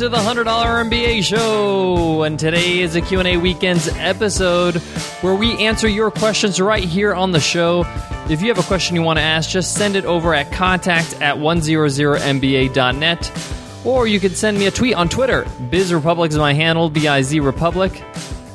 to the $100 MBA show. And today is a Q&A weekends episode where we answer your questions right here on the show. If you have a question you want to ask, just send it over at contact at 100mba.net. Or you can send me a tweet on Twitter. Biz Republic is my handle, B-I-Z Republic.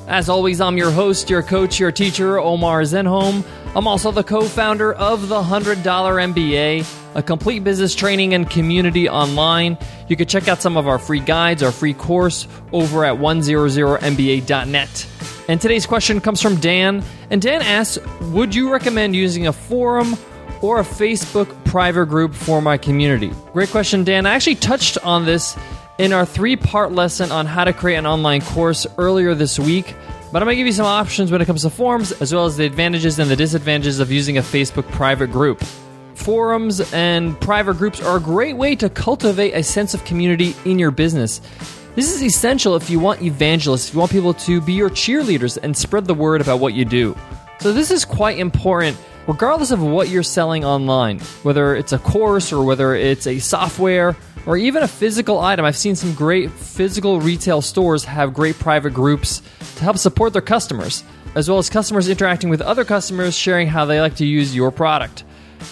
As always, I'm your host, your coach, your teacher, Omar Zenhom. I'm also the co-founder of the $100 MBA, a complete business training and community online. You can check out some of our free guides, our free course over at 100mba.net. And today's question comes from Dan, and Dan asks, "Would you recommend using a forum or a Facebook private group for my community?" Great question, Dan. I actually touched on this in our three part lesson on how to create an online course earlier this week. But I'm going to give you some options when it comes to forums, as well as the advantages and the disadvantages of using a Facebook private group. Forums and private groups are a great way to cultivate a sense of community in your business. This is essential if you want evangelists, if you want people to be your cheerleaders and spread the word about what you do. So, this is quite important regardless of what you're selling online, whether it's a course or whether it's a software or even a physical item. I've seen some great physical retail stores have great private groups to help support their customers, as well as customers interacting with other customers, sharing how they like to use your product.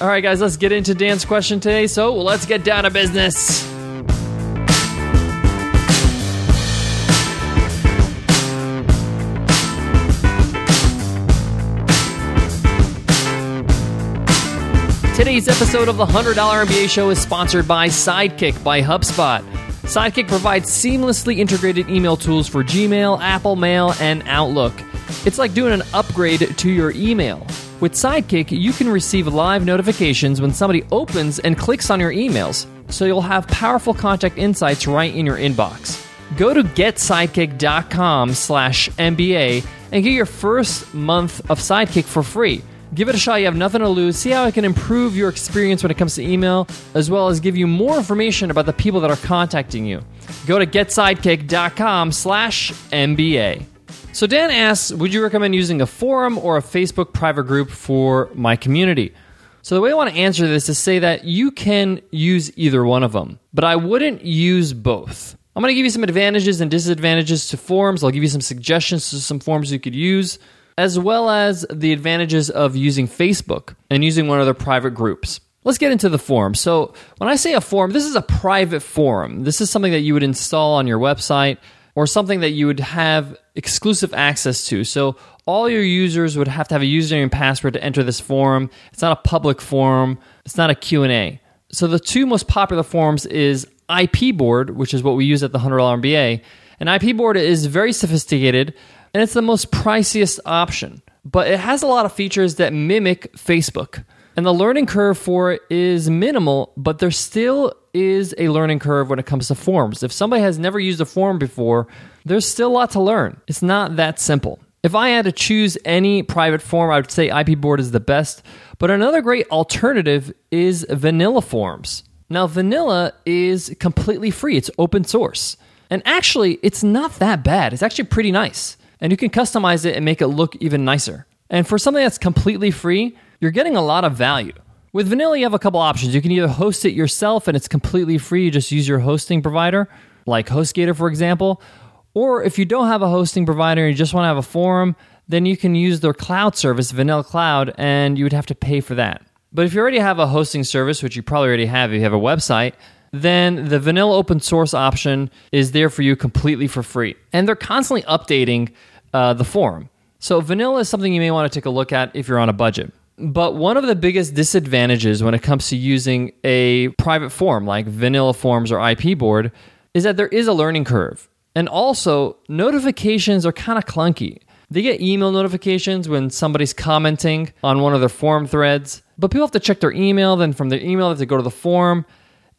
All right, guys, let's get into Dan's question today. So let's get down to business. Today's episode of the $100 MBA show is sponsored by Sidekick by HubSpot. Sidekick provides seamlessly integrated email tools for Gmail, Apple Mail, and Outlook. It's like doing an upgrade to your email. With Sidekick, you can receive live notifications when somebody opens and clicks on your emails, so you'll have powerful contact insights right in your inbox. Go to getsidekick.com slash MBA and get your first month of Sidekick for free. Give it a shot. You have nothing to lose. See how it can improve your experience when it comes to email, as well as give you more information about the people that are contacting you. Go to getsidekick.com slash MBA. So Dan asks, would you recommend using a forum or a Facebook private group for my community? So the way I want to answer this is say that you can use either one of them, but I wouldn't use both. I'm going to give you some advantages and disadvantages to forums. I'll give you some suggestions to some forums you could use as well as the advantages of using Facebook and using one of their private groups. Let's get into the forum. So, when I say a forum, this is a private forum. This is something that you would install on your website or something that you would have exclusive access to. So, all your users would have to have a username and password to enter this forum. It's not a public forum. It's not a Q&A. So, the two most popular forums is IP board, which is what we use at the $100 MBA. And IP board is very sophisticated and it's the most priciest option. But it has a lot of features that mimic Facebook. And the learning curve for it is minimal, but there still is a learning curve when it comes to forms. If somebody has never used a form before, there's still a lot to learn. It's not that simple. If I had to choose any private form, I would say IP Board is the best. But another great alternative is Vanilla Forums. Now, Vanilla is completely free, it's open source. And actually, it's not that bad. It's actually pretty nice and you can customize it and make it look even nicer. And for something that's completely free, you're getting a lot of value. With Vanilla, you have a couple options. You can either host it yourself and it's completely free, you just use your hosting provider, like HostGator, for example. Or if you don't have a hosting provider and you just want to have a forum, then you can use their cloud service, Vanilla Cloud, and you would have to pay for that. But if you already have a hosting service, which you probably already have if you have a website, then the vanilla open source option is there for you completely for free. And they're constantly updating uh, the forum. So, vanilla is something you may want to take a look at if you're on a budget. But one of the biggest disadvantages when it comes to using a private form like Vanilla Forums or IP Board is that there is a learning curve. And also, notifications are kind of clunky. They get email notifications when somebody's commenting on one of their forum threads, but people have to check their email. Then, from their email, they have to go to the forum.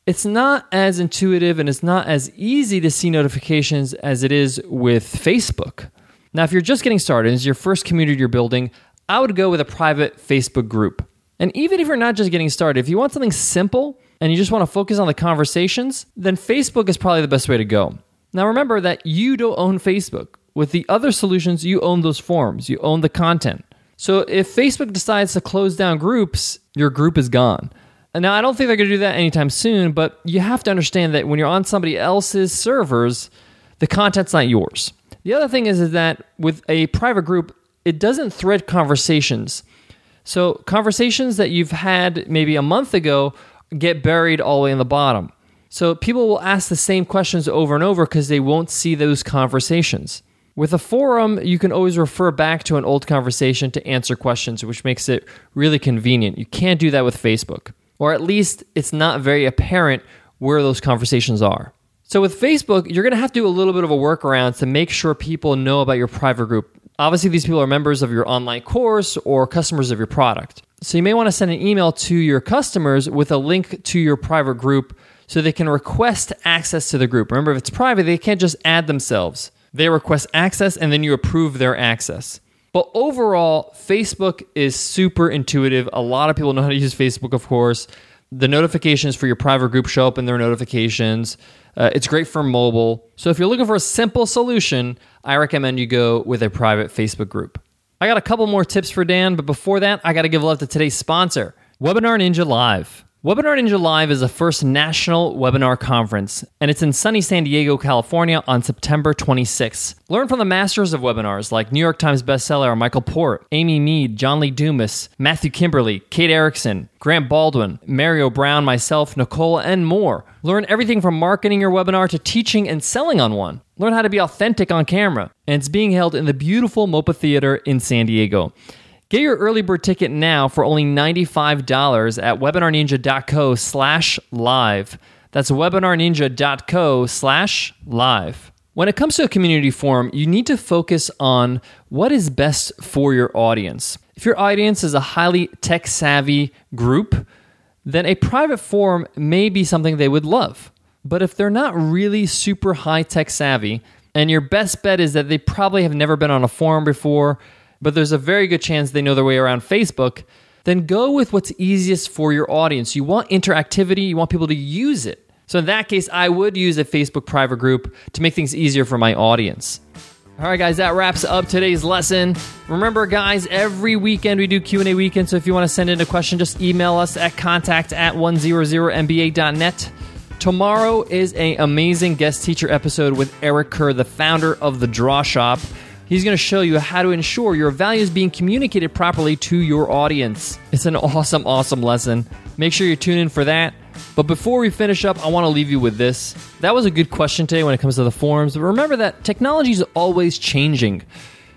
It's not as intuitive and it's not as easy to see notifications as it is with Facebook. Now, if you're just getting started, and it's your first community you're building, I would go with a private Facebook group. And even if you're not just getting started, if you want something simple and you just want to focus on the conversations, then Facebook is probably the best way to go. Now, remember that you don't own Facebook. With the other solutions, you own those forms, you own the content. So if Facebook decides to close down groups, your group is gone. And now, I don't think they're going to do that anytime soon, but you have to understand that when you're on somebody else's servers, the content's not yours. The other thing is, is that with a private group, it doesn't thread conversations. So, conversations that you've had maybe a month ago get buried all the way in the bottom. So, people will ask the same questions over and over because they won't see those conversations. With a forum, you can always refer back to an old conversation to answer questions, which makes it really convenient. You can't do that with Facebook or at least it's not very apparent where those conversations are. So with Facebook, you're going to have to do a little bit of a workaround to make sure people know about your private group. Obviously, these people are members of your online course or customers of your product. So you may want to send an email to your customers with a link to your private group so they can request access to the group. Remember, if it's private, they can't just add themselves. They request access and then you approve their access. But overall, Facebook is super intuitive. A lot of people know how to use Facebook, of course. The notifications for your private group show up in their notifications. Uh, it's great for mobile. So if you're looking for a simple solution, I recommend you go with a private Facebook group. I got a couple more tips for Dan, but before that, I got to give love to today's sponsor, Webinar Ninja Live. Webinar Ninja Live is the first national webinar conference, and it's in sunny San Diego, California on September 26th. Learn from the masters of webinars like New York Times bestseller Michael Port, Amy Mead, John Lee Dumas, Matthew Kimberley, Kate Erickson, Grant Baldwin, Mario Brown, myself, Nicole, and more. Learn everything from marketing your webinar to teaching and selling on one. Learn how to be authentic on camera. And it's being held in the beautiful MOPA Theater in San Diego. Get your early bird ticket now for only $95 at webinarninja.co slash live. That's webinarninja.co slash live. When it comes to a community forum, you need to focus on what is best for your audience. If your audience is a highly tech savvy group, then a private forum may be something they would love. But if they're not really super high tech savvy, and your best bet is that they probably have never been on a forum before, but there's a very good chance they know their way around Facebook, then go with what's easiest for your audience. You want interactivity, you want people to use it. So in that case, I would use a Facebook private group to make things easier for my audience. All right, guys, that wraps up today's lesson. Remember, guys, every weekend we do Q&A weekend, so if you want to send in a question, just email us at contact at 100mba.net. Tomorrow is an amazing guest teacher episode with Eric Kerr, the founder of The Draw Shop. He's going to show you how to ensure your value is being communicated properly to your audience. It's an awesome, awesome lesson. Make sure you tune in for that. But before we finish up, I want to leave you with this. That was a good question today when it comes to the forums. But remember that technology is always changing,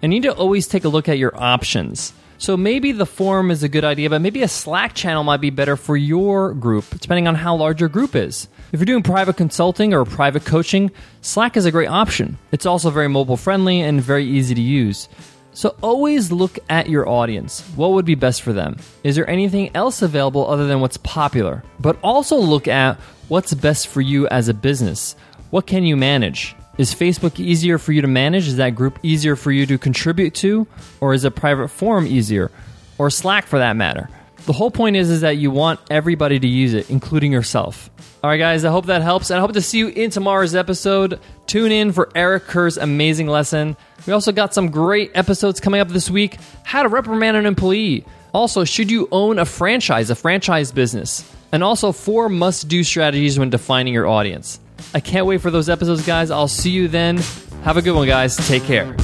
and you need to always take a look at your options. So maybe the forum is a good idea, but maybe a Slack channel might be better for your group, depending on how large your group is. If you're doing private consulting or private coaching, Slack is a great option. It's also very mobile friendly and very easy to use. So always look at your audience. What would be best for them? Is there anything else available other than what's popular? But also look at what's best for you as a business. What can you manage? Is Facebook easier for you to manage? Is that group easier for you to contribute to? Or is a private forum easier? Or Slack for that matter? The whole point is, is that you want everybody to use it, including yourself. All right, guys, I hope that helps. And I hope to see you in tomorrow's episode. Tune in for Eric Kerr's amazing lesson. We also got some great episodes coming up this week how to reprimand an employee. Also, should you own a franchise, a franchise business? And also, four must do strategies when defining your audience. I can't wait for those episodes, guys. I'll see you then. Have a good one, guys. Take care.